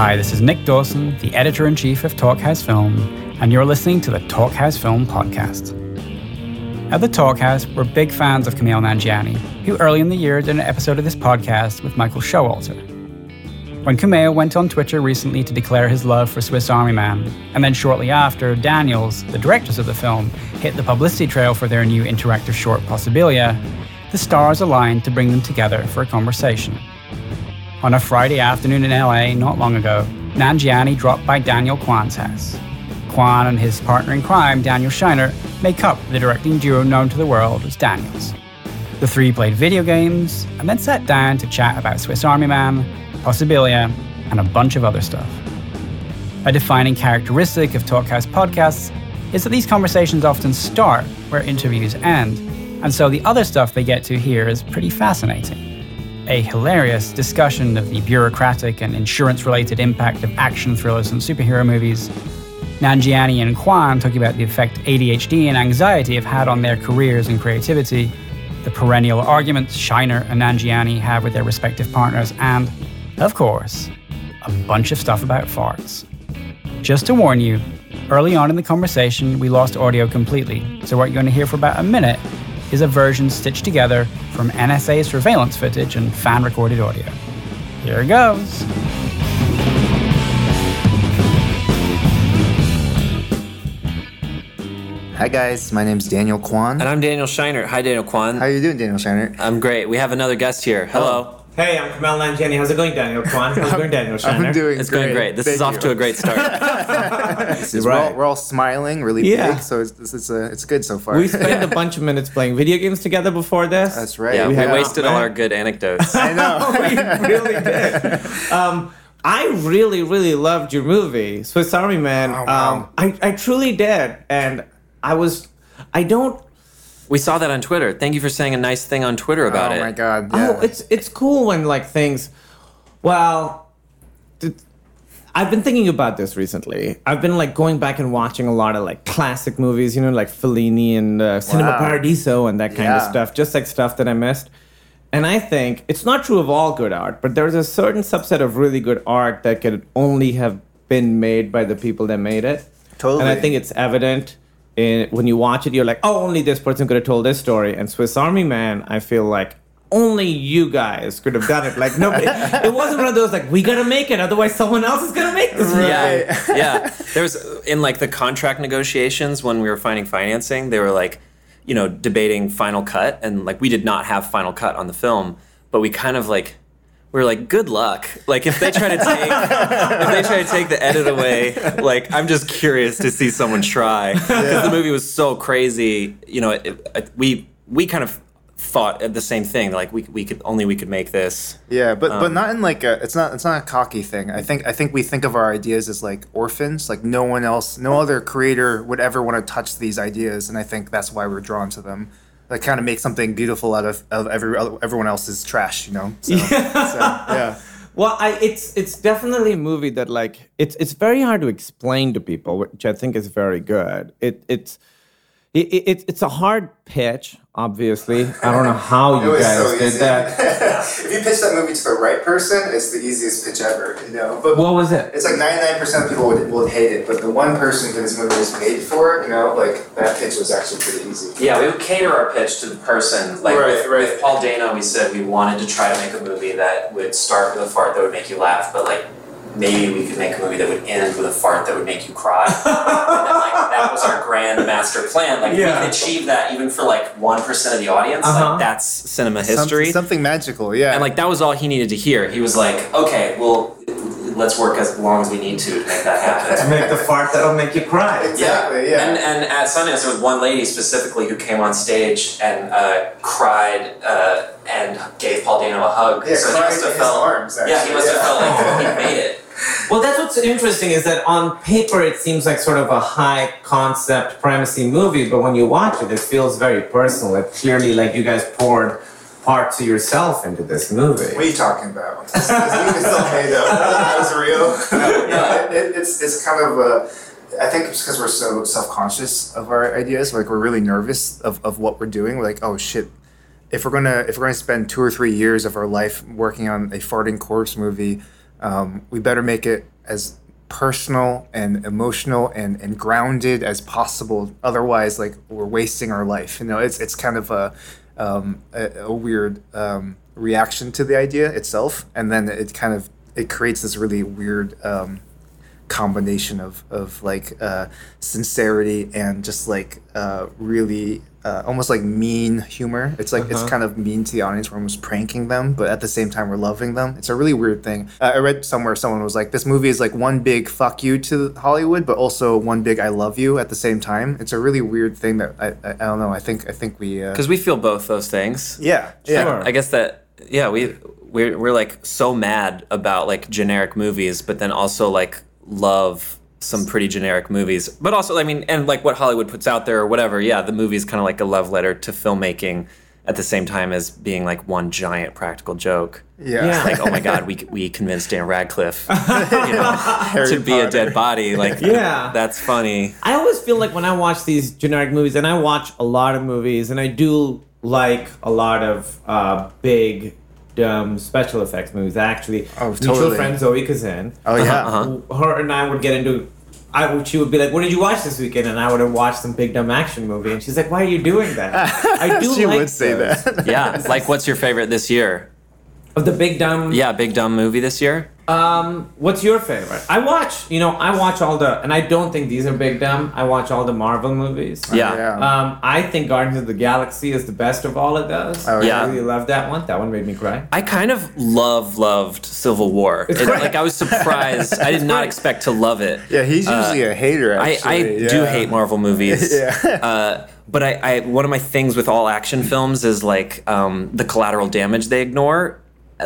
Hi, this is Nick Dawson, the editor in chief of Talkhouse Film, and you're listening to the Talkhouse Film podcast. At the Talkhouse, we're big fans of Kumail Nanjiani, who early in the year did an episode of this podcast with Michael Showalter. When Kumail went on Twitter recently to declare his love for Swiss Army Man, and then shortly after, Daniels, the directors of the film, hit the publicity trail for their new interactive short Possibilia, the stars aligned to bring them together for a conversation. On a Friday afternoon in LA not long ago, Nanjiani dropped by Daniel Kwan's house. Kwan and his partner in crime, Daniel Scheinert, make up the directing duo known to the world as Daniels. The three played video games and then sat down to chat about Swiss Army Man, Possibilia, and a bunch of other stuff. A defining characteristic of Talkhouse podcasts is that these conversations often start where interviews end, and so the other stuff they get to hear is pretty fascinating. A hilarious discussion of the bureaucratic and insurance related impact of action thrillers and superhero movies. Nanjiani and Kwan talking about the effect ADHD and anxiety have had on their careers and creativity, the perennial arguments Scheinert and Nanjiani have with their respective partners, and of course, a bunch of stuff about farts. Just to warn you, early on in the conversation, we lost audio completely, so what you're going to hear for about a minute is a version stitched together from NSA surveillance footage and fan recorded audio. Here it goes. Hi guys, my name's Daniel Kwan. And I'm Daniel Scheinert. Hi, Daniel Kwan. How are you doing, Daniel Scheinert? I'm great. We have another guest here. Hello. Hey, I'm Kumail Nanjiani. How's it going, Daniel Kwan? How's it going, Daniel Scheinert? I'm doing It's great. going great. This is Thank off to a great start. This is- We're, all, Right. we're all smiling really Yeah. big, so it's it's, it's, uh, it's good so far. We spent a bunch of minutes playing video games together before this. That's right. yeah, we, have- wasted all man. our good anecdotes. I know. we really did. Um, I really, really loved your movie, Swiss Army Man. Oh, wow. um, I, I truly did. And I was, I don't, we saw that on Twitter. Thank you for saying a nice thing on Twitter about oh it. Oh my god. Yeah. oh, it's, it's cool when like things, well, I've been thinking about this recently. I've been like going back and watching a lot of like classic movies, you know, like Fellini and uh, Cinema Wow. Paradiso and that kind of stuff, just like stuff that I missed. And I think it's not true of all good art, but there's a certain subset of really good art that could only have been made by the people that made it. Totally. And I think it's evident in when you watch it, you're like, oh, only this person could have told this story. And Swiss Army Man, I feel like only you guys could have done it. Like nobody. it wasn't one of those like we gotta make it, otherwise someone else is gonna make this. movie. Yeah, yeah. There was in like the contract negotiations when we were finding financing. They were like, you know, debating final cut, and like we did not have final cut on the film, but we kind of like we were like, good luck. Like if they try to take if they try to take the edit away, like I'm just curious to see someone try because the movie was so crazy. You know, it, it, we we kind of thought the same thing. Like we we could only we could make this. Yeah, but Um, but not in like a it's not it's not a cocky thing. I think I think we think of our ideas as like orphans, like no one else, no other creator would ever want to touch these ideas, and I think that's why we're drawn to them. Like kind of make something beautiful out of, of every everyone else's trash, you know. So, so, yeah. Well, I it's it's definitely a movie that like it's it's very hard to explain to people, which I think is very good. It it's it, it, it's- it's a hard pitch, obviously. I don't know how you guys did that. if you pitch that movie to the right person, it's the easiest pitch ever, you know. But What was it? it's like ninety nine percent of people would, would hate it, but the one person who this movie was made for, you know, like that pitch was actually pretty easy. Yeah, we would cater our pitch to the person. Like Right, with, right. with Paul Dano, we said we wanted to try to make a movie that would start with a fart that would make you laugh, but like maybe we could make a movie that would end with a fart that would make you cry. and then, like that was our grand master plan. Like if we Yeah. could achieve that even for like one percent of the audience. Uh-huh. Like that's cinema Some- history. something magical, yeah. and like that was all he needed to hear. He was like, okay, well, let's work as long as we need to to make that happen. To make the fart that'll make you cry. Exactly, yeah. And, and at Sundance, there was one lady specifically who came on stage and uh, cried uh, and gave Paul Dano a hug. Yeah, so he must have felt. arms, yeah, he actually, must have felt like he made it. Well, that's what's interesting is that on paper it seems like sort of a high concept premisey movie, but when you watch it, it feels very personal. It clearly like you guys poured parts of yourself into this movie. What are you talking about? This, movie's made up. That was real. yeah, it, it, it's it's kind of a. I think it's because we're so self conscious of our ideas. Like we're really nervous of, of what we're doing. We're like, oh shit, if we're gonna if we're gonna spend two or three years of our life working on a farting corpse movie, um, we better make it as personal and emotional and, and grounded as possible. Otherwise, like we're wasting our life. You know, it's it's kind of a um, a, a weird um, reaction to the idea itself, and then it kind of it creates this really weird um, combination of of like uh, sincerity and just like uh, really uh, almost like mean humor. It's like it's kind of mean to the audience. We're almost pranking them, but at the same time we're loving them. It's a really weird thing. Uh, I read somewhere someone was like, "This movie is like one big fuck you to Hollywood, but also one big I love you at the same time." It's a really weird thing that I I, I don't know. I think I think we uh, because we feel both those things. yeah yeah Sure. I guess that yeah we we're we're like so mad about like generic movies, but then also like love some pretty generic movies. But also I mean and like what Hollywood puts out there or whatever. Yeah, the movie's kind of like a love letter to filmmaking at the same time as being like one giant practical joke. yeah. Yeah. Like oh my god, we we convinced Dan Radcliffe you know, Harry to be a dead body. Like Yeah. that's funny. I always feel like when I watch these generic movies, and I watch a lot of movies, and I do like a lot of uh, big, dumb special effects movies. Actually, Oh, mutual totally. friend Zoe Kazan. Oh yeah. Uh-huh. her and I would get into. I would, she would be like, "What did you watch this weekend?" And I would have watched some big dumb action movie, and she's like, "Why are you doing that?" I do she like would say that. Yeah. like what's your favorite this year? Of the big dumb. Yeah, big dumb movie this year? Um, what's your favorite? I watch. You know, I watch all the, and I don't think these are big dumb. I watch all the Marvel movies. Yeah. yeah. Um, I think Guardians of the Galaxy is the best of all it does. Oh, yeah. I really love that one. That one made me cry. I kind of love loved Civil War. It- like I was surprised. I did not expect to love it. yeah, he's usually a hater. I, Actually. I do yeah. hate Marvel movies. Yeah. Uh, but I, I one of my things with all action films is like um, the collateral damage they ignore.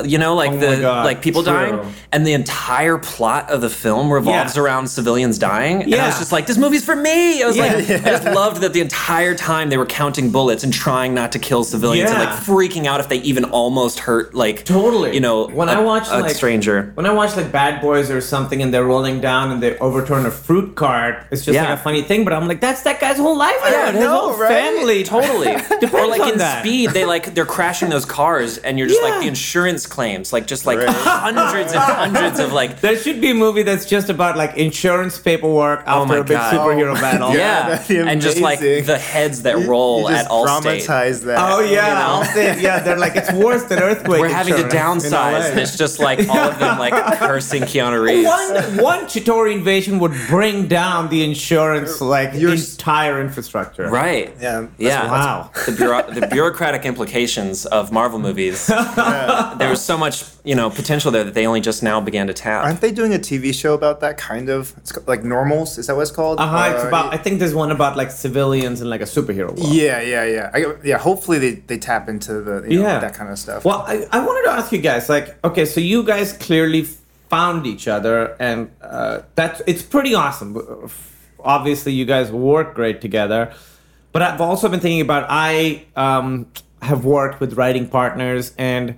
You know, like Oh the God, like people true. dying, and the entire plot of the film revolves Yeah. around civilians dying. And I was just like, this movie's for me. I was Yeah. like, I just loved that the entire time they were counting bullets and trying not to kill civilians and like freaking out if they even almost hurt like Totally. you know When I I watch, a like- stranger. When I watch like Bad Boys or something, and they're rolling down and they overturn a fruit cart, it's just Yeah. like a funny thing. But I'm like, that's that guy's whole livelihood. His know, whole right? family Totally. or like in that. speed, they like they're crashing those cars, and you're just Yeah. like the insurance claims, like just like Right. hundreds and hundreds of like. There should be a movie that's just about like insurance paperwork oh after Oh my a big God. superhero Oh. battle. Yeah, that'd and just like the heads that You- roll you just at Allstate. Dramatize that. Oh yeah, You know? I'll yeah. They're like it's worse than earthquake. We're having to insurance in LA. downsize, and it's just like all of them like cursing Keanu Reeves. one one Chitauri invasion would bring down the insurance like You're entire infrastructure. Right. Yeah. that's- Yeah. Wow. The, bureau- the bureaucratic implications of Marvel movies. there was so much, you know, potential there that they only just now began to tap. Aren't they doing a TV show about that kind of? It's co- like Normals. Is that what it's called? Uh huh. It's Uh, about. I think there's one about like civilians and like a superhero. World. Yeah, yeah, yeah. I, yeah. Hopefully they, they tap into the you know, Yeah. that kind of stuff. Well, I, I wanted to ask you guys, like, okay, so you guys clearly found each other, and uh, that's it's pretty awesome. Obviously, you guys work great together, but I've also been thinking about I um, have worked with writing partners, and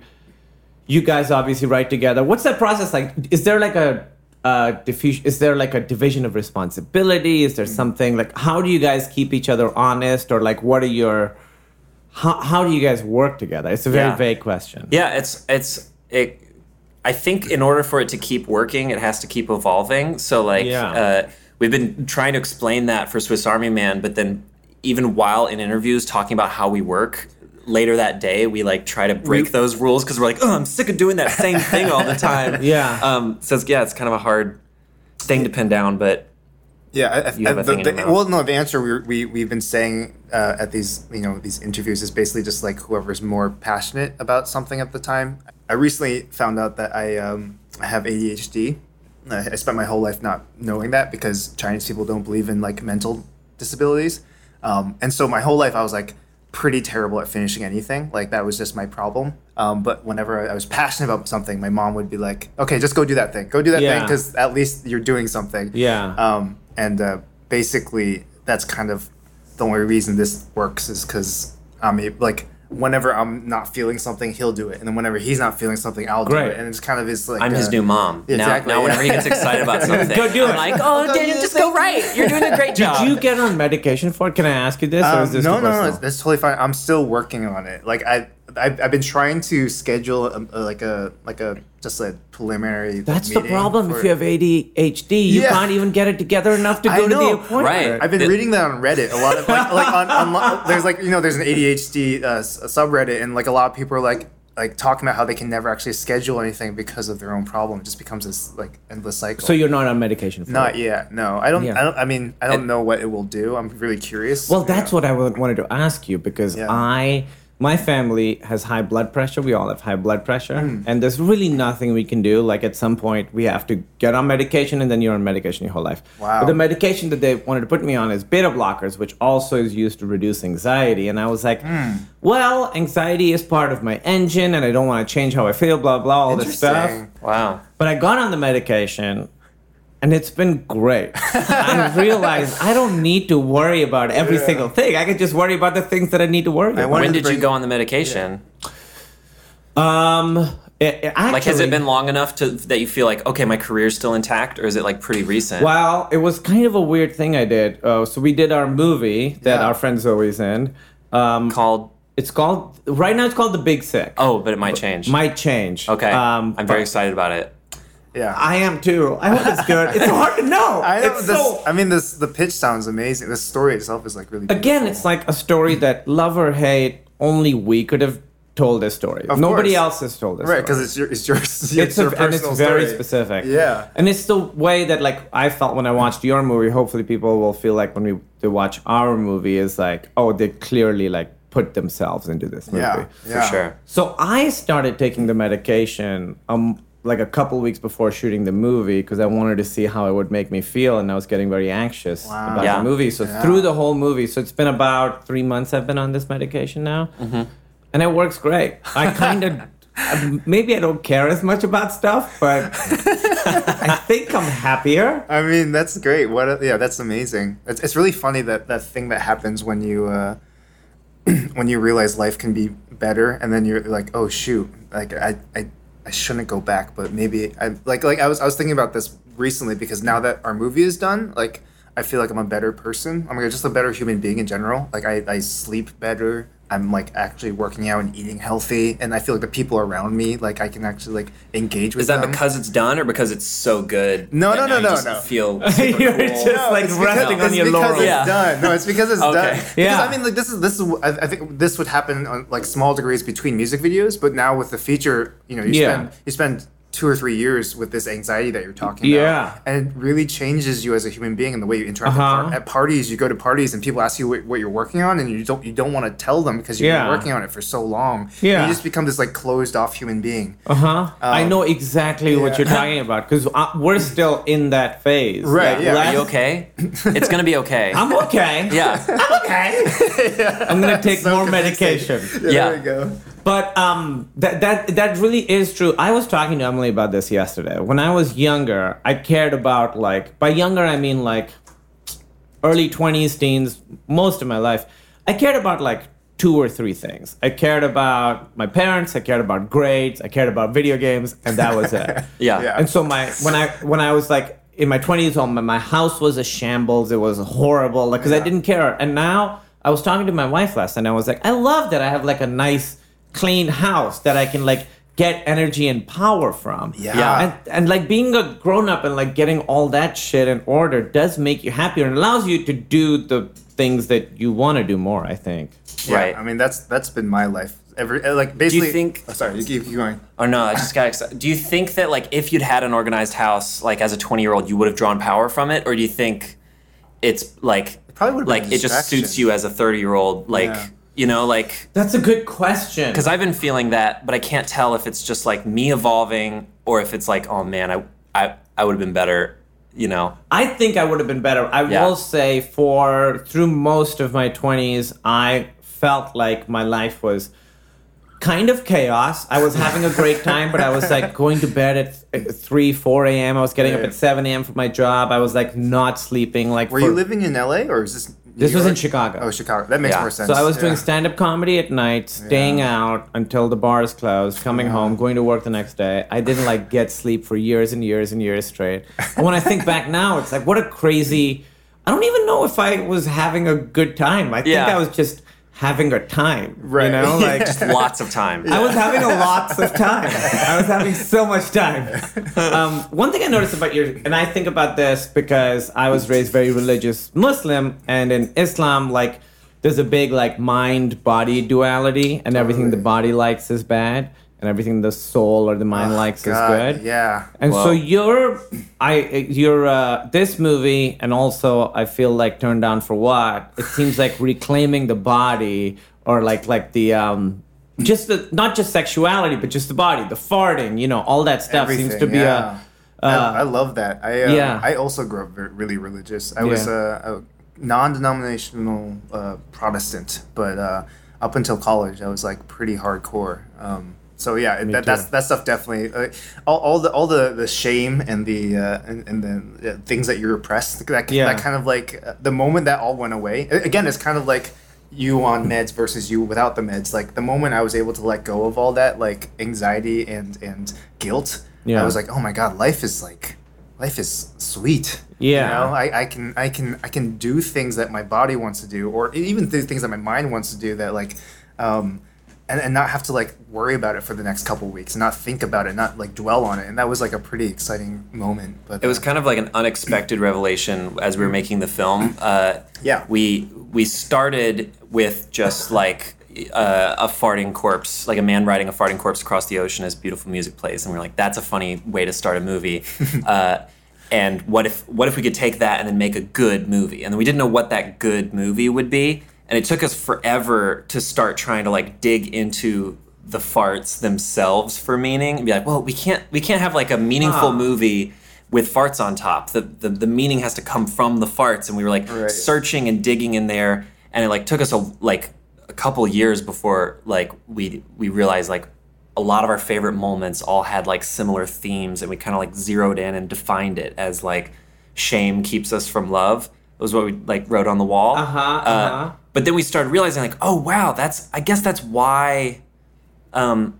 you guys obviously write together. What's that process like? Is there like a uh? Is there like a division of responsibility? Is there something like how do you guys keep each other honest, or like what are your how, how do you guys work together? It's a very Yeah. vague question. Yeah, it's it's it. I think in order for it to keep working, it has to keep evolving. So like, Yeah. uh, we've been trying to explain that for Swiss Army Man, but then even while in interviews talking about how we work. Later that day, we like try to break those rules because we're like, oh, I'm sick of doing that same thing all the time. Yeah. Um. So it's, yeah, it's kind of a hard thing to pin down, but Yeah, I, I, You have a the, thing in the- well, no, the answer we we we've been saying uh, at these you know these interviews is basically just like whoever's more passionate about something at the time. I recently found out that I um, I have ADHD. I, I spent my whole life not knowing that because Chinese people don't believe in like mental disabilities, um, and so my whole life I was like pretty terrible at finishing anything. Like that was just my problem. Um, but whenever I was passionate about something, my mom would be like, "Okay, just go do that thing. Go do that thing because at least you're doing something." Yeah. Um, and uh, basically, that's kind of the only reason this works is because I'm like, whenever I'm not feeling something, he'll do it, and then whenever he's not feeling something, I'll Great. do it, and it's kind of his like. I'm his uh, new mom. exactly, now, now whenever he gets excited about something, Go do I'm it. like, oh, Daniel, just go right. You're doing a great job. Did you get on medication for it? Can I ask you this, or Um, is this no, no, no, personal? it's, it's totally fine. I'm still working on it. Like I, I've, I've been trying to schedule a, a- like a like a just a preliminary. That's the problem. for- If you have ADHD, you Yeah. can't even get it together enough to I go to the know. appointment. Right. I've been It- reading that on Reddit. A lot of like, like on, on there's like you know there's an ADHD uh, subreddit and like a lot of people are like like talking about how they can never actually schedule anything because of their own problem. It just becomes this like endless cycle. So you're not on medication for not it? yet. No, I don't. Yeah. I don't. I mean, I don't And- know what it will do. I'm really curious. Well, that's what I wa- wanted to ask you because Yeah. I, my family has high blood pressure. We all have high blood pressure, Hmm. and there's really nothing we can do. Like at some point, we have to get on medication, and then you're on medication your whole life. Wow. But the medication that they wanted to put me on is beta blockers, which also is used to reduce anxiety. And I was like, Hmm. well, anxiety is part of my engine, and I don't want to change how I feel. Blah blah, all this stuff. Wow. But I got on the medication and it's been great. I realized I don't need to worry about every single thing. I can just worry about the things that I need to worry about. When to did you go on the medication? Um, it, it Like, has it been long enough to that you feel like okay, my career's still intact, or is it like pretty recent? Well, it was kind of a weird thing I did. Uh, so we did our movie that Yeah. our friend Zoe's in. Um, Called it's called right now. It's called The Big Sick. oh, but it might change. Might change. okay, Um, I'm very excited about it. Yeah. I am too. I hope it's good. It's hard to know. I know It's this. so- I mean, this the pitch sounds amazing. The story itself is like really. Again, beautiful. it's like a story that love or hate, only we could have told this story. Of Nobody course. else has told this right story. because it's your it's your it's, it's your a, and it's personal very story. specific. Yeah. and it's the way that like I felt when I watched your movie. Hopefully, people will feel like when we they watch our movie is like, oh, they clearly like put themselves into this movie. Yeah, For yeah. sure. So I started taking the medication um like a couple weeks before shooting the movie because I wanted to see how it would make me feel, and I was getting very anxious Wow. about Yeah. the movie. So Yeah. through the whole movie, so it's been about three months I've been on this medication now, and it works great. I kind of. Maybe I don't care as much about stuff, but I think I'm happier. I mean, that's great. What? A, yeah, that's amazing. It's, it's really funny that that thing that happens when you uh, when you realize life can be better, and then you're like, oh shoot, like I I, I shouldn't go back, but maybe I like like I was I was thinking about this recently because now that our movie is done, like I feel like I'm a better person. I'm just a better human being in general. Like I, I sleep better. I'm like actually working out and eating healthy, and I feel like the people around me, like I can actually like engage with Is that them. because it's done, or because it's so good? No, that no, no, no, just no. Feel super You're cool? just No, like it's resting because, on your it's because laurels. it's Yeah. done. No, it's because it's Okay. done. Because Yeah. I mean, like this is this is I, I think this would happen on like small degrees between music videos, but now with the feature, you know, you Yeah. spend you spend two or three years with this anxiety that you're talking Yeah. about, and it really changes you as a human being and the way you interact Uh-huh. at, par- at parties. You go to parties and people ask you what, what you're working on, and you don't you don't want to tell them because you've Yeah. been working on it for so long. And you just become this like closed off human being. Uh huh. I Um, know exactly what you're talking about because we're still in that phase. Right, Like, yeah. Are you okay? It's gonna be okay. I'm okay. yeah. I'm okay. I'm gonna take So more convincing. medication. Yeah, Yeah. There we go. But um, that that that really is true. I was talking to Emily about this yesterday. When I was younger, I cared about like by younger I mean like early twenties, teens, most of my life. I cared about like two or three things. I cared about my parents. I cared about grades. I cared about video games, and that was it. Yeah. Yeah. And so my when I when I was like in my twenties, my, my house was a shambles. It was horrible, like because I didn't care. And now I was talking to my wife last, and I was like, I love that I have like a nice, clean house that I can like get energy and power from. Yeah. Yeah. And and like being a grown up and like getting all that shit in order does make you happier and allows you to do the things that you want to do more. I think. Yeah, Right. I mean, that's that's been my life. Every uh, like basically. think- Oh, sorry, you keep, keep going. Oh no, I just got excited. Do you think that like if you'd had an organized house, like as a twenty year old, you would have drawn power from it, or do you think it's like it probably would've like it just suits you as a thirty year old, like Yeah. You know, like That's a good question. because I've been feeling that, but I can't tell if it's just like me evolving or if it's like, oh man, I I, I would have been better, you know. I think I would have been better. I Yeah. will say, for through most of my 20s, I felt like my life was kind of chaos. I was having a great time, but I was like going to bed at 3, 4 a.m. I was getting up at 7 a.m. for my job. I was like not sleeping. Like, Were for- you living in LA or is this? This was in Chicago. Oh, Chicago. That makes Yeah. more sense. So I was doing Yeah. stand-up comedy at night, staying Yeah. out until the bars closed, coming home, going to work the next day. I didn't like get sleep for years and years and years straight. And when I think back now, it's like what a crazy. I don't even know if I was having a good time. I think Yeah. I was just having a time. You Right. know, like Lots of time. I was having a lots of time. I was having so much time. Um, one thing I noticed about your, and I think about this because I was raised very religious Muslim, and in Islam, like, there's a big like mind body duality, and everything the body likes is bad, and everything the soul or the mind likes Oh, God, is good. Yeah. And so Wow. you're, I, you're uh, this movie, and also I feel like Turned Down for What? It seems like reclaiming the body, or like like the um, just the not just sexuality, but just the body, the farting, you know, all that stuff seems to be yeah. a. Uh, I, I love that. I uh, yeah. I also grew up very, really religious. I was a, a non-denominational uh, Protestant, but uh, up until college, I was like pretty hardcore. Um, so yeah, that, that's that stuff definitely. Uh, all, all the all the, the shame and the uh, and, and the uh, things that you repressed. That Yeah. that kind of like uh, the moment that all went away. Again, it's kind of like you on meds versus you without the meds. Like the moment I was able to let go of all that, like anxiety and and guilt. Yeah. I was like, oh my god, life is like, life is sweet. Yeah. You know, I, I can I can I can do things that my body wants to do, or even th- things that my mind wants to do. That like, um, and, and not have to like worry about it for the next couple weeks, not think about it, not like dwell on it. And that was like a pretty exciting moment. But It was uh, kind of like an unexpected revelation as we were making the film. Uh, Yeah. we we started with just like uh, a farting corpse, like a man riding a farting corpse across the ocean as beautiful music plays, and we are like, "That's a funny way to start a movie." uh, and what if what if we could take that and then make a good movie? And then we didn't know what that good movie would be, and it took us forever to start trying to like dig into the farts themselves for meaning and be like, well, we can't we can't have like a meaningful movie with farts on top. The, the the meaning has to come from the farts, and we were like Right. searching and digging in there, and it like took us a like a couple years before like we we realized like a lot of our favorite moments all had like similar themes, and we kind of like zeroed in and defined it as like shame keeps us from love. Was what we like wrote on the wall. Uh-huh, uh-huh. But then we started realizing like, oh wow, that's I guess that's why um,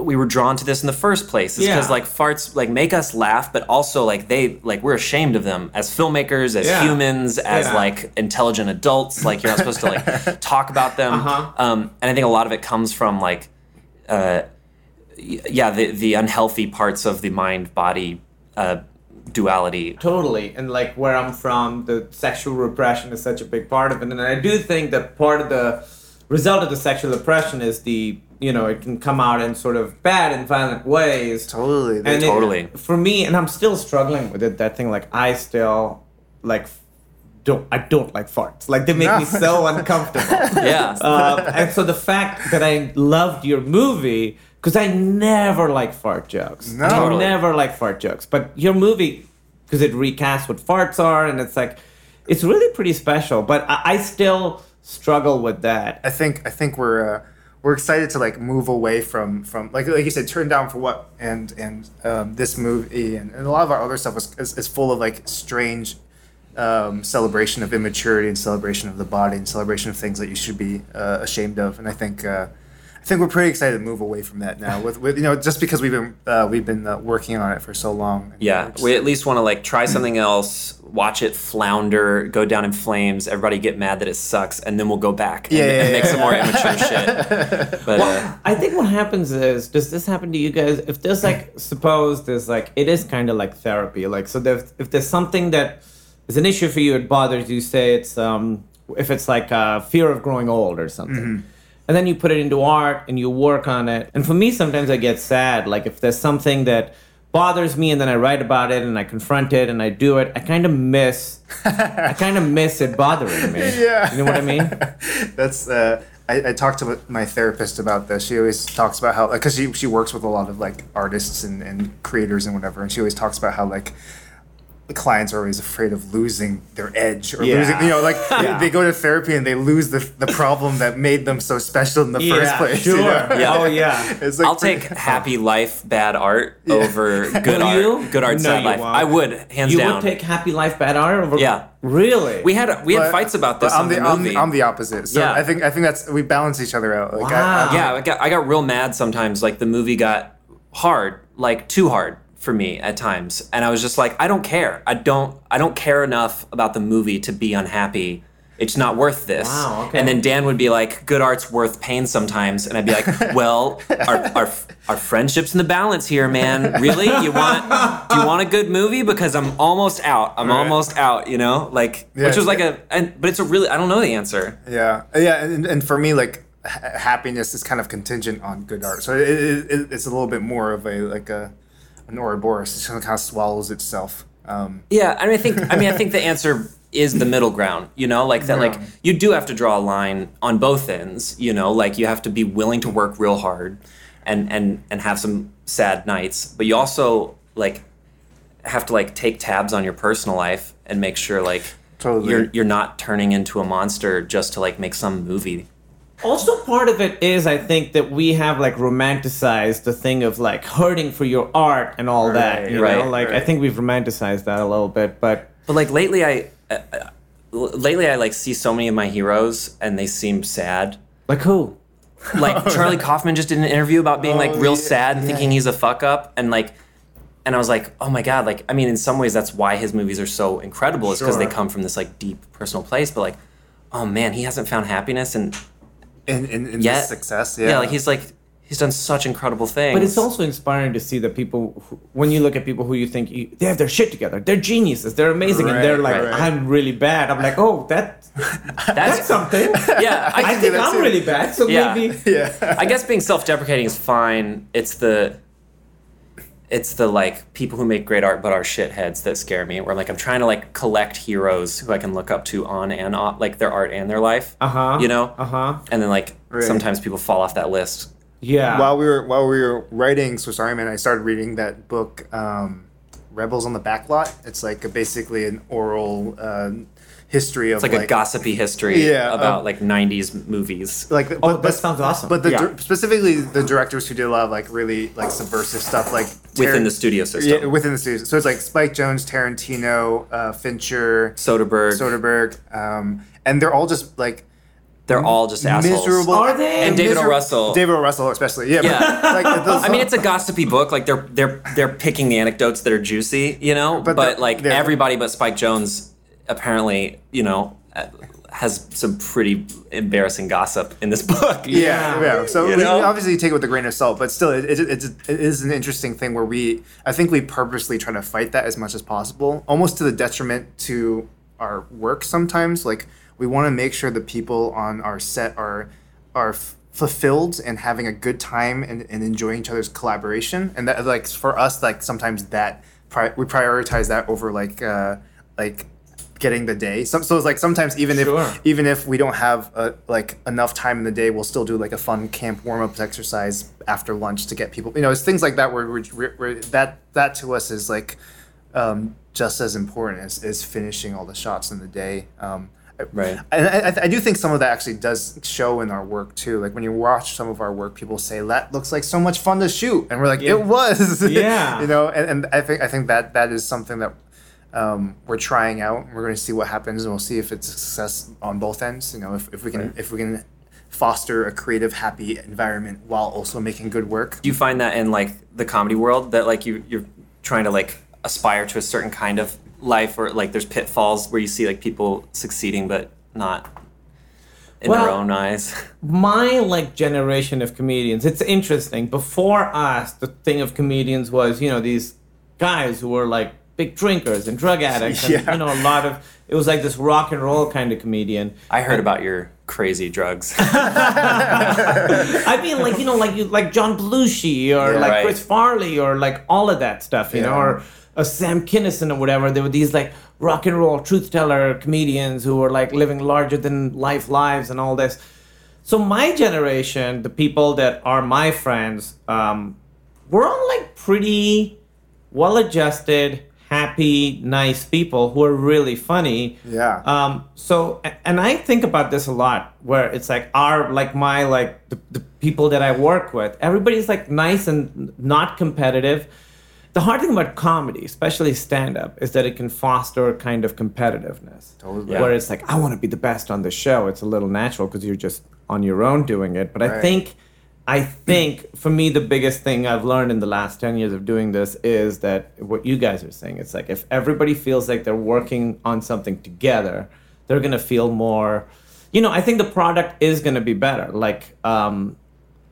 we were drawn to this in the first place. Is because Yeah. like farts like make us laugh, but also like they like we're ashamed of them as filmmakers, as Yeah. humans, as Yeah. like intelligent adults. Like you're not supposed to like talk about them. Uh-huh. Um, and I think a lot of it comes from like, uh, yeah, the the unhealthy parts of the mind body uh, duality. Totally. And like where I'm from, the sexual repression is such a big part of it. And I do think that part of the result of the sexual oppression is the, you know, it can come out in sort of bad and violent ways. totally. And it- Totally. for me, and I'm still struggling with it, that thing, like, I still, like, don't, I don't like farts. Like, they make me so uncomfortable. Yeah. um, and so the fact that I loved your movie, because I never like fart jokes. No. Totally. never like fart jokes. But your movie, because it recasts what farts are, and it's like, it's really pretty special. But I, I still struggle with that. I think I think we're uh, we're excited to like move away from from like like you said, turn down for what and and um, this movie and, and a lot of our other stuff is, is, is full of like strange um, celebration of immaturity and celebration of the body and celebration of things that you should be uh, ashamed of. And I think uh, I think we're pretty excited to move away from that now. With, with you know just because we've been uh, we've been uh, working on it for so long. Yeah, just- we at least want to like try something else, watch it flounder, go down in flames, everybody get mad that it sucks, and then we'll go back and, Yeah, yeah, and make yeah, some yeah. more immature shit. But uh, I think what happens is, does this happen to you guys? If there's like, suppose there's like, it is kind of like therapy. Like, so there's, if there's something that is an issue for you, it bothers you. Say it's um, if it's like uh, fear of growing old or something, and then you put it into art and you work on it. And for me, sometimes I get sad. Like if there's something that bothers me and then I write about it and I confront it and I do it, I kind of miss, I kind of miss it bothering me. Yeah. You know what I mean? That's uh, I, I talked to my therapist about this. She always talks about how because she she works with a lot of like artists and, and creators and whatever, and she always talks about how like the clients are always afraid of losing their edge or Yeah. losing you know like Yeah. they go to therapy and they lose the the problem that made them so special in the first place. you Sure. know? Yeah. Oh yeah. It's like I'll take happy life, bad art over good art. Good art, No, sad life. won't. I would, hands You down. would take Happy Life Bad Art over Yeah. Really? we had we had But- fights about this on I'm the, the, I'm, movie. I'm the opposite. So Yeah. I think I think that's we balance each other out. Like, I- Wow. I- yeah, I got I got real mad sometimes. Like the movie got hard, like too hard for me at times, and I was just like, I don't care. I don't I don't care enough about the movie to be unhappy It's not worth this. Wow, okay. And then Dan would be like, "Good art's worth pain sometimes," and I'd be like, "Well, our, our our friendships in the balance here, man. Really? You want do you want a good movie? Because I'm almost out. I'm Right. almost out. You know, like Yeah, which was like yeah. a, and, but it's a really I don't know the answer. Yeah, yeah, and, and for me, like happiness is kind of contingent on good art, so it, it, it, it's a little bit more of a like a an Ouroboros. It just kind of swallows itself. Um, Yeah, I mean, I think I mean, I think the answer is the middle ground. You know, like that. Like you do have to draw a line on both ends. You know, like you have to be willing to work real hard, and and and have some sad nights, but you also like have to like take tabs on your personal life and make sure like Totally. you're you're not turning into a monster just to like make some movie. Also, part of it is, I think, that we have like romanticized the thing of like hurting for your art and all that. Right, You right, know, like I think we've romanticized that a little bit, but But like lately, I uh, uh, lately I like see so many of my heroes and they seem sad. like who? like Charlie Kaufman just did an interview about being like Oh, real yeah, sad and yeah. thinking he's a fuck up and like and I was like, oh my god, like I mean in some ways that's why his movies are so incredible is because they come from this like deep personal place, but like oh man, he hasn't found happiness and in in, in yet this success, yeah, yeah, like he's like he's done such incredible things. But it's also inspiring to see that people, who, when you look at people who you think you, they have their shit together, they're geniuses, they're amazing, and they're like, right, right. I'm really bad. I'm like, oh, that that's something. yeah, I, I think I'm too. really bad, so Yeah. maybe. yeah. I guess being self-deprecating is fine. It's the it's the like people who make great art but are shitheads that scare me. Where I'm like I'm trying to like collect heroes who I can look up to on and off, like their art and their life. Uh huh. You know. Uh huh. And then like Right. sometimes people fall off that list. Yeah. while we were while we were writing Swiss Army Man, I started reading that book, um, Rebels on the Backlot. It's like a, basically an oral uh, history of It's like, a gossipy history Yeah, about um, like '90s movies. like Oh, that sounds awesome. But the Yeah. dir- specifically the directors who did a lot of like really like subversive stuff, like within the studio system. yeah, within the studio. So it's like Spike Jonze, Tarantino, uh, Fincher, Soderbergh, Soderbergh, um, and they're all just like they're all just assholes. miserable. Are they? And David O. Russell. David O. Russell, especially. Yeah. Yeah. But, like, those- I mean, it's a gossipy book. Like they're they're they're picking the anecdotes that are juicy, you know. But, But like everybody but Spike Jonze, apparently, you know, uh, has some pretty embarrassing gossip in this book. Yeah, yeah. So You we know? obviously take it with a grain of salt, but still, it, it, it's it is an interesting thing where we, I think we purposely try to fight that as much as possible, almost to the detriment to our work sometimes. Like we want to make sure the people on our set are are f- fulfilled and having a good time and, and enjoying each other's collaboration, and that like for us, like sometimes that pri- we prioritize that over like uh, like getting the day. Some, so it's like sometimes even Sure. if even if we don't have uh, like enough time in the day, we'll still do like a fun camp warm up exercise after lunch to get people. You know, it's things like that where, we're, we're, we're- that that to us is like um, just as important as, as finishing all the shots in the day. Um, Right. And I, I, I do think some of that actually does show in our work too. Like when you watch some of our work, people say that looks like so much fun to shoot, and we're like, Yeah. it was. Yeah. you know, and, and I think I think that that is something that um, we're trying out. We're going to see what happens, and we'll see if it's a success on both ends. You know, if, if we can if we can foster a creative, happy environment while also making good work. Do you find that in like the comedy world that like you you're trying to like aspire to a certain kind of life, or like there's pitfalls where you see like people succeeding but not in their own eyes. my like generation of comedians it's interesting before us the thing of comedians was you know these guys who were like big drinkers and drug addicts and Yeah. you know a lot of it was like this rock and roll kind of comedian I heard about your crazy drugs. i mean like you know like you like john belushi or Yeah. like Right. chris farley or like all of that stuff you know or uh, sam kinison or whatever there were these like rock and roll truth teller comedians who were like living larger than life lives and all this So my generation, the people that are my friends, um, we're all like pretty well-adjusted, happy, nice people who are really funny. Yeah. Um, so, and I think about this a lot, where it's like our, like my, like the, the people that I work with, everybody's like nice and not competitive. The hard thing about comedy, especially stand-up, is that it can foster a kind of competitiveness. Totally. Yeah. Where it's like, I want to be the best on the show. It's a little natural because you're just on your own doing it. But I think, I think for me, the biggest thing I've learned in the last 10 years of doing this is that what you guys are saying, it's like if everybody feels like they're working on something together, they're gonna feel more. You know, I think the product is gonna be better. Like, um,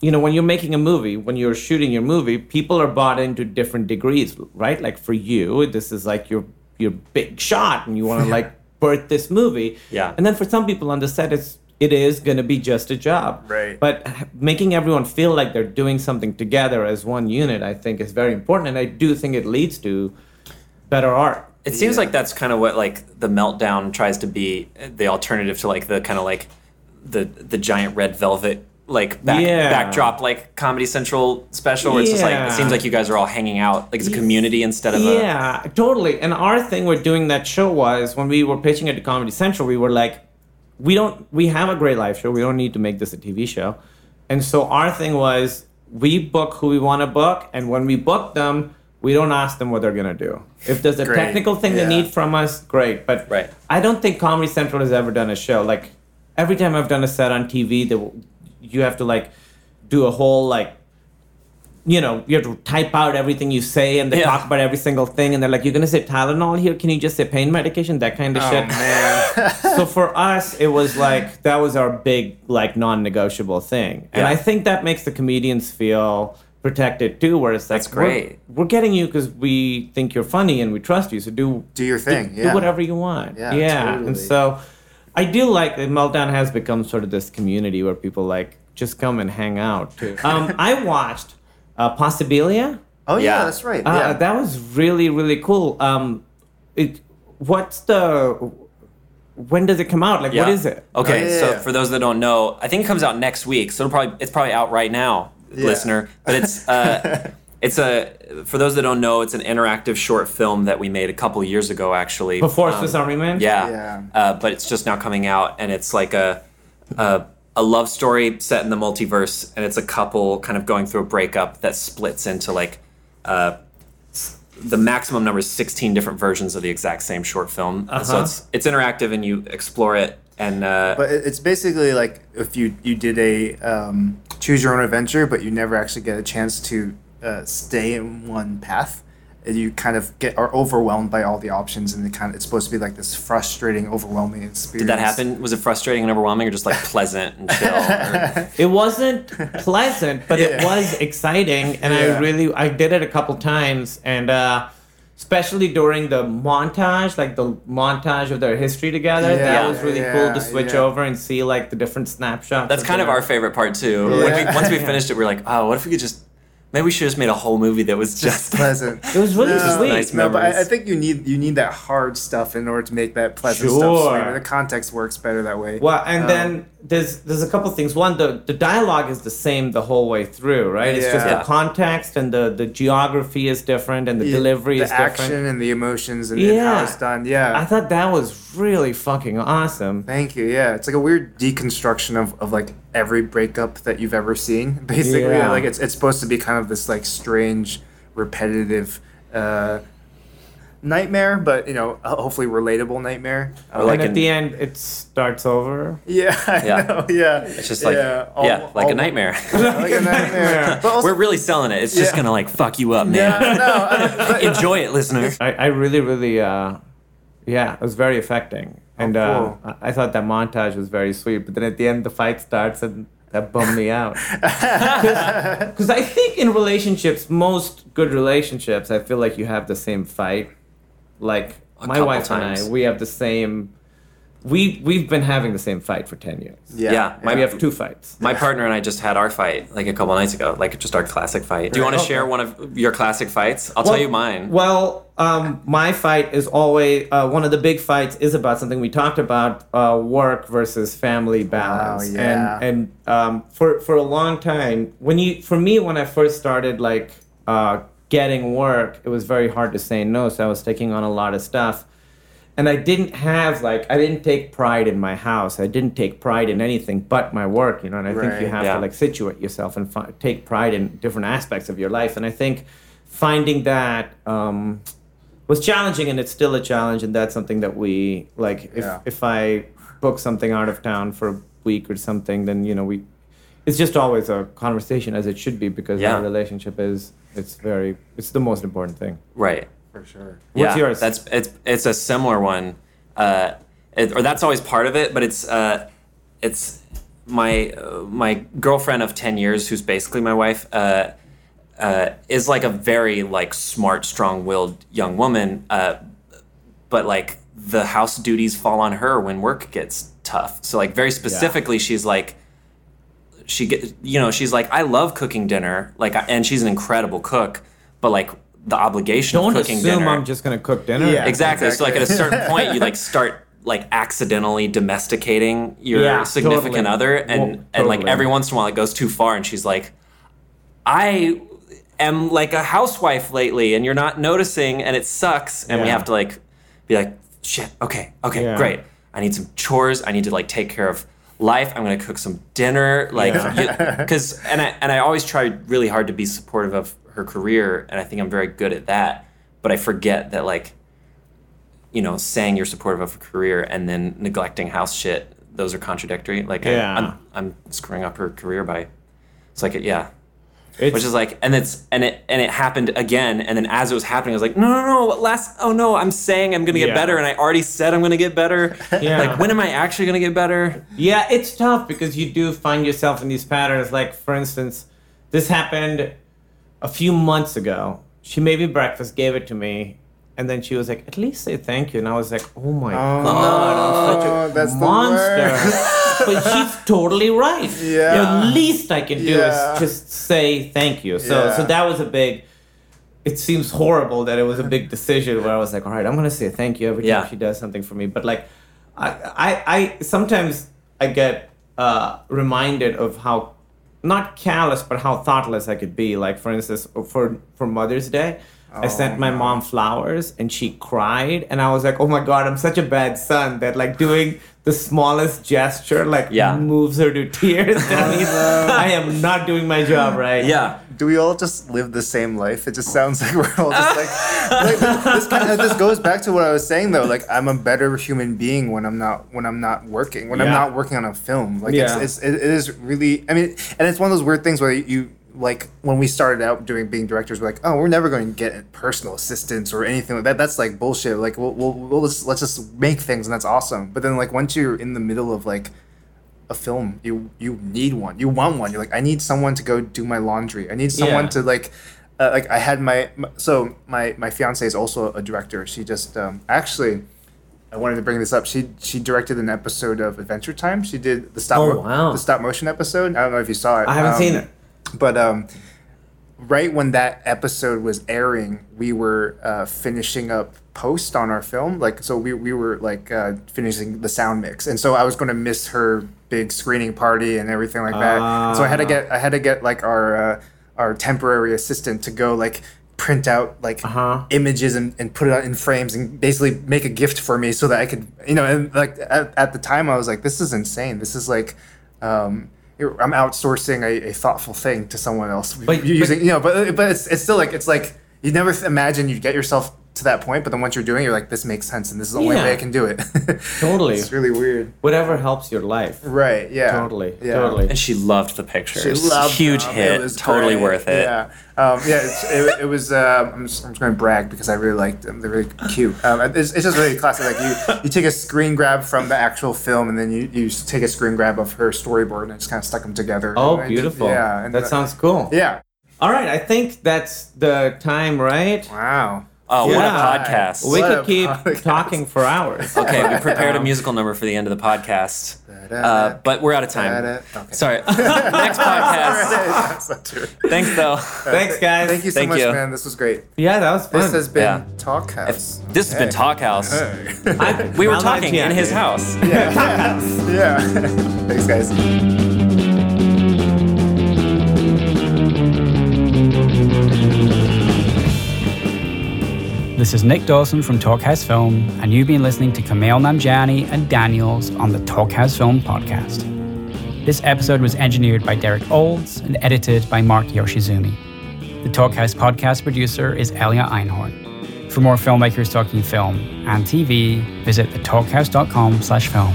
you know, when you're making a movie, when you're shooting your movie, people are bought into different degrees, right? Like for you, this is like your your big shot, and you want to like birth this movie. Yeah. And then for some people on the set, it's it is going to be just a job. Right. But making everyone feel like they're doing something together as one unit, I think, is very important, and I do think it leads to better art. It seems Yeah. like that's kind of what like the meltdown tries to be the alternative to like the kind of like the the giant red velvet like back, Yeah. backdrop like Comedy Central special. Where it's just like Yeah. it seems like you guys are all hanging out like it's a community instead of a Yeah, totally. And our thing with doing that show was when we were pitching it to Comedy Central, we were like, we don't, we have a great live show. We don't need to make this a TV show. And so our thing was we book who we want to book. And when we book them, we don't ask them what they're going to do. If there's a Great, technical thing they need from us, great. But Right. I don't think Comedy Central has ever done a show. Like every time I've done a set on TV, that you have to like do a whole like you know, you have to type out everything you say and they Yeah. talk about every single thing and they're like, You're gonna say Tylenol here? Can you just say pain medication? That kind of Oh shit. man. so for us it was like that was our big like non-negotiable thing. And Yeah. I think that makes the comedians feel protected too, where it's like That's great. We're, we're getting you because we think you're funny and we trust you. So do Do your thing. do yeah. whatever you want. Yeah, And totally. so I do like that Meltdown has become sort of this community where people like just come and hang out too. Um, I watched uh, Possibilia. Oh yeah, Yeah. that's right. Uh, yeah. That was really really cool. Um, it, what's the when does it come out? Like what Yeah. is it? Okay, Oh, yeah, so yeah. for those that don't know, I think it comes out next week. So it'll probably it's probably out right now, Yeah. listener. But it's uh, it's a for those that don't know, it's an interactive short film that we made a couple years ago, actually. Before Um, Swiss Army Man. Yeah. Yeah. Uh, but it's just now coming out, and it's like a, a a love story set in the multiverse, and it's a couple kind of going through a breakup that splits into like. Uh, the maximum number is 16 different versions of the exact same short film. So Uh-huh. it's it's interactive and you explore it and uh, But it's basically like if you you did a um, choose your own adventure, but you never actually get a chance to uh, stay in one path. And you kind of get are overwhelmed by all the options, and it kind of it's supposed to be like this frustrating, overwhelming experience. Did that happen? Was it frustrating and overwhelming, or just like pleasant and chill? Or- It wasn't pleasant, but it was exciting, and Yeah. I really I did it a couple times, and uh, especially during the montage, like the montage of their history together. Yeah, that was really cool to switch yeah. over and see like the different snapshots. That's kind of their- our favorite part too. When we, once we finished it, we're like, oh, what if we could just maybe we should have just made a whole movie that was just just pleasant? It was really No, sweet. Nice no, but I, I think you need you need that hard stuff in order to make that pleasant stuff Sure. sweet. The context works better that way. Well, and Um, then there's there's a couple things. One, the the dialogue is the same the whole way through, right? It's just Yeah. the context and the the geography is different and the Yeah, delivery the is different. action and the emotions and, and how Yeah. it's done. Yeah, I thought that was really fucking awesome. Thank you. Yeah, it's like a weird deconstruction of, of like every breakup that you've ever seen. Basically, Yeah. like it's it's supposed to be kind of this like strange, repetitive uh, nightmare, but you know, uh, hopefully relatable nightmare. Or like and at in- the end, it starts over. yeah, I Yeah. know. Yeah, it's just like yeah, yeah, all- like a nightmare. like a nightmare. but also, We're really selling it. It's just Yeah. gonna like fuck you up, man. yeah, no, I- but- Enjoy it, listener. I, I really, really, uh, yeah, it was very affecting. And Oh, cool. uh, I I thought that montage was very sweet. But then at the end, the fight starts and that bummed me out. Because I think in relationships, most good relationships, I feel like you have the same fight. Like A my wife times. and I, we have the same. We we've been having the same fight for ten years. yeah, Yeah, my- we have two fights. My partner and I just had our fight like a couple nights ago, like just our classic fight. Do you want to Okay. share one of your classic fights? I'll tell you mine. Well, um, my fight is always uh, one of the big fights is about something we talked about: uh, work versus family balance. Wow, yeah. And and um, for for a long time, when you for me when I first started like uh, getting work, it was very hard to say no. So I was taking on a lot of stuff. And I didn't have like I didn't take pride in my house. I didn't take pride in anything but my work, you know. And I think you have yeah. to like situate yourself and fi- take pride in different aspects of your life. And I think finding that um, was challenging, and it's still a challenge. And that's something that we like. If Yeah. if I book something out of town for a week or something, then you know we. It's just always a conversation, as it should be, because Yeah. our relationship is it's very it's the most important thing. right. for sure. What's yeah, yours? That's it's it's a similar one. Uh, it, or that's always part of it. But it's uh, it's my uh, my girlfriend of ten years, who's basically my wife, uh, uh, is like a very like smart, strong-willed young woman. Uh, but like the house duties fall on her when work gets tough. So like very specifically, she's like she get you know she's like I love cooking dinner like and she's an incredible cook, but like the obligation Don't of cooking assume dinner. I'm just gonna cook dinner. Yeah. exactly. So like at a certain point, you like start like accidentally domesticating your Yeah, significant totally. other, and Well, and like every once in a while it goes too far, and she's like, I am like a housewife lately, and you're not noticing, and it sucks, and we have to like be like, shit, okay, okay, Yeah. great. I need some chores. I need to like take care of life. I'm gonna cook some dinner, like, because and I and I always try really hard to be supportive of her career, and I think I'm very good at that. But I forget that like, you know, saying you're supportive of a career and then neglecting house shit, those are contradictory. Like, I- Yeah. I'm I'm screwing up her career by. It's like yeah, It's, which is like and it's and it and it happened again and then as it was happening i was like no no no last oh no i'm saying i'm gonna get Yeah. better and i already said i'm gonna get better Yeah. like when am i actually gonna get better Yeah, it's tough because you do find yourself in these patterns. Like, for instance, this happened a few months ago. She made me breakfast, gave it to me, and then she was like, "At least say thank you." And I was like, "Oh my oh. god, I'm such a Oh, that's the monster!" worst. but she's totally right. Yeah. The least I can do Yeah. is just say thank you. So, Yeah. so that was a big. It seems horrible that it was a big decision where I was like, "All right, I'm gonna say thank you every time Yeah. she does something for me." But like, I, I, I sometimes I get uh, reminded of how not callous, but how thoughtless I could be. Like, for instance, for for Mother's Day, I oh sent my mom flowers, and she cried, and I was like, "Oh my god, I'm such a bad son that like doing." The smallest gesture like Yeah. moves her to tears. Oh, that means I am not doing my job right. yeah Do we all just live the same life? It just sounds like we're all just like, like this kind of this goes back to what I was saying though. Like I'm a better human being when I'm not when I'm not working when I'm not working on a film. Like Yeah. it's, it's it is really. I mean, and it's one of those weird things where you like when we started out doing being directors, we're like, oh, we're never going to get personal assistants or anything like that. That's like bullshit. Like we'll we'll, we'll just, let's just make things and that's awesome. But then like once you're in the middle of like a film you you need one you want one you're like i need someone to go do my laundry i need someone Yeah. to like uh, like i had my, my so my my fiance is also a director she just um actually i wanted to bring this up she she directed an episode of adventure time she did the stop Oh, mo- wow. the stop motion episode i don't know if you saw it I haven't Um, seen it. But um right when that episode was airing we were uh, finishing up post on our film. Like so we, we were like uh, finishing the sound mix. And so i was going to miss her big screening party and everything like that. So i had to get i had to get like our uh, our temporary assistant to go like print out like Uh-huh. images and, and put it out in frames and basically make a gift for me so that i could you know and like at, at the time i was like this is insane. This is like um I'm outsourcing a, a thoughtful thing to someone else. But- You're using, you know, but but it's, it's still like it's like you never th- imagine you'd get yourself to that point, but then once you're doing, it, you're like, this makes sense, and this is the only Yeah. way I can do it. Totally. it's really weird. Whatever helps your life. Right? Yeah. Totally. Yeah. Totally. and she loved the pictures She loved huge them. hit It was totally great. worth it Yeah, um, yeah. It's, it, it was. Uh, I'm just, I'm just going to brag because I really liked them. They're really cute. Um, it's, it's just really classic. Like you, you take a screen grab from the actual film, and then you, you just take a screen grab of her storyboard, and just kind of stuck them together. Oh, And I did- beautiful. yeah, and that uh, sounds cool. Yeah. All right, I think that's the time, right? Wow. Oh what a podcast We What could keep podcast. talking for hours. okay we prepared a musical number for the end of the podcast uh, but we're out of time Okay. sorry next podcast That's not true. thanks though Thanks, guys. Thank you so Thank much, you. man. This was great. Yeah, that was fun. This has been Yeah. Talk House. this has been talk house I- we were talking in his house yeah. yeah. Thanks, guys. This is Nick Dawson from Talkhouse Film, and you've been listening to Kumail Nanjiani and Daniels on the Talkhouse Film podcast. This episode was engineered by Derek Olds and edited by Mark Yoshizumi. The Talkhouse podcast producer is Elia Einhorn. For more filmmakers talking film and TV, visit thetalkhouse.com slash film.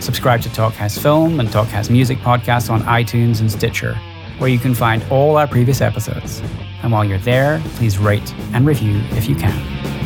Subscribe to Talkhouse Film and Talkhouse Music podcasts on iTunes and Stitcher, where you can find all our previous episodes. And while you're there, please rate and review if you can.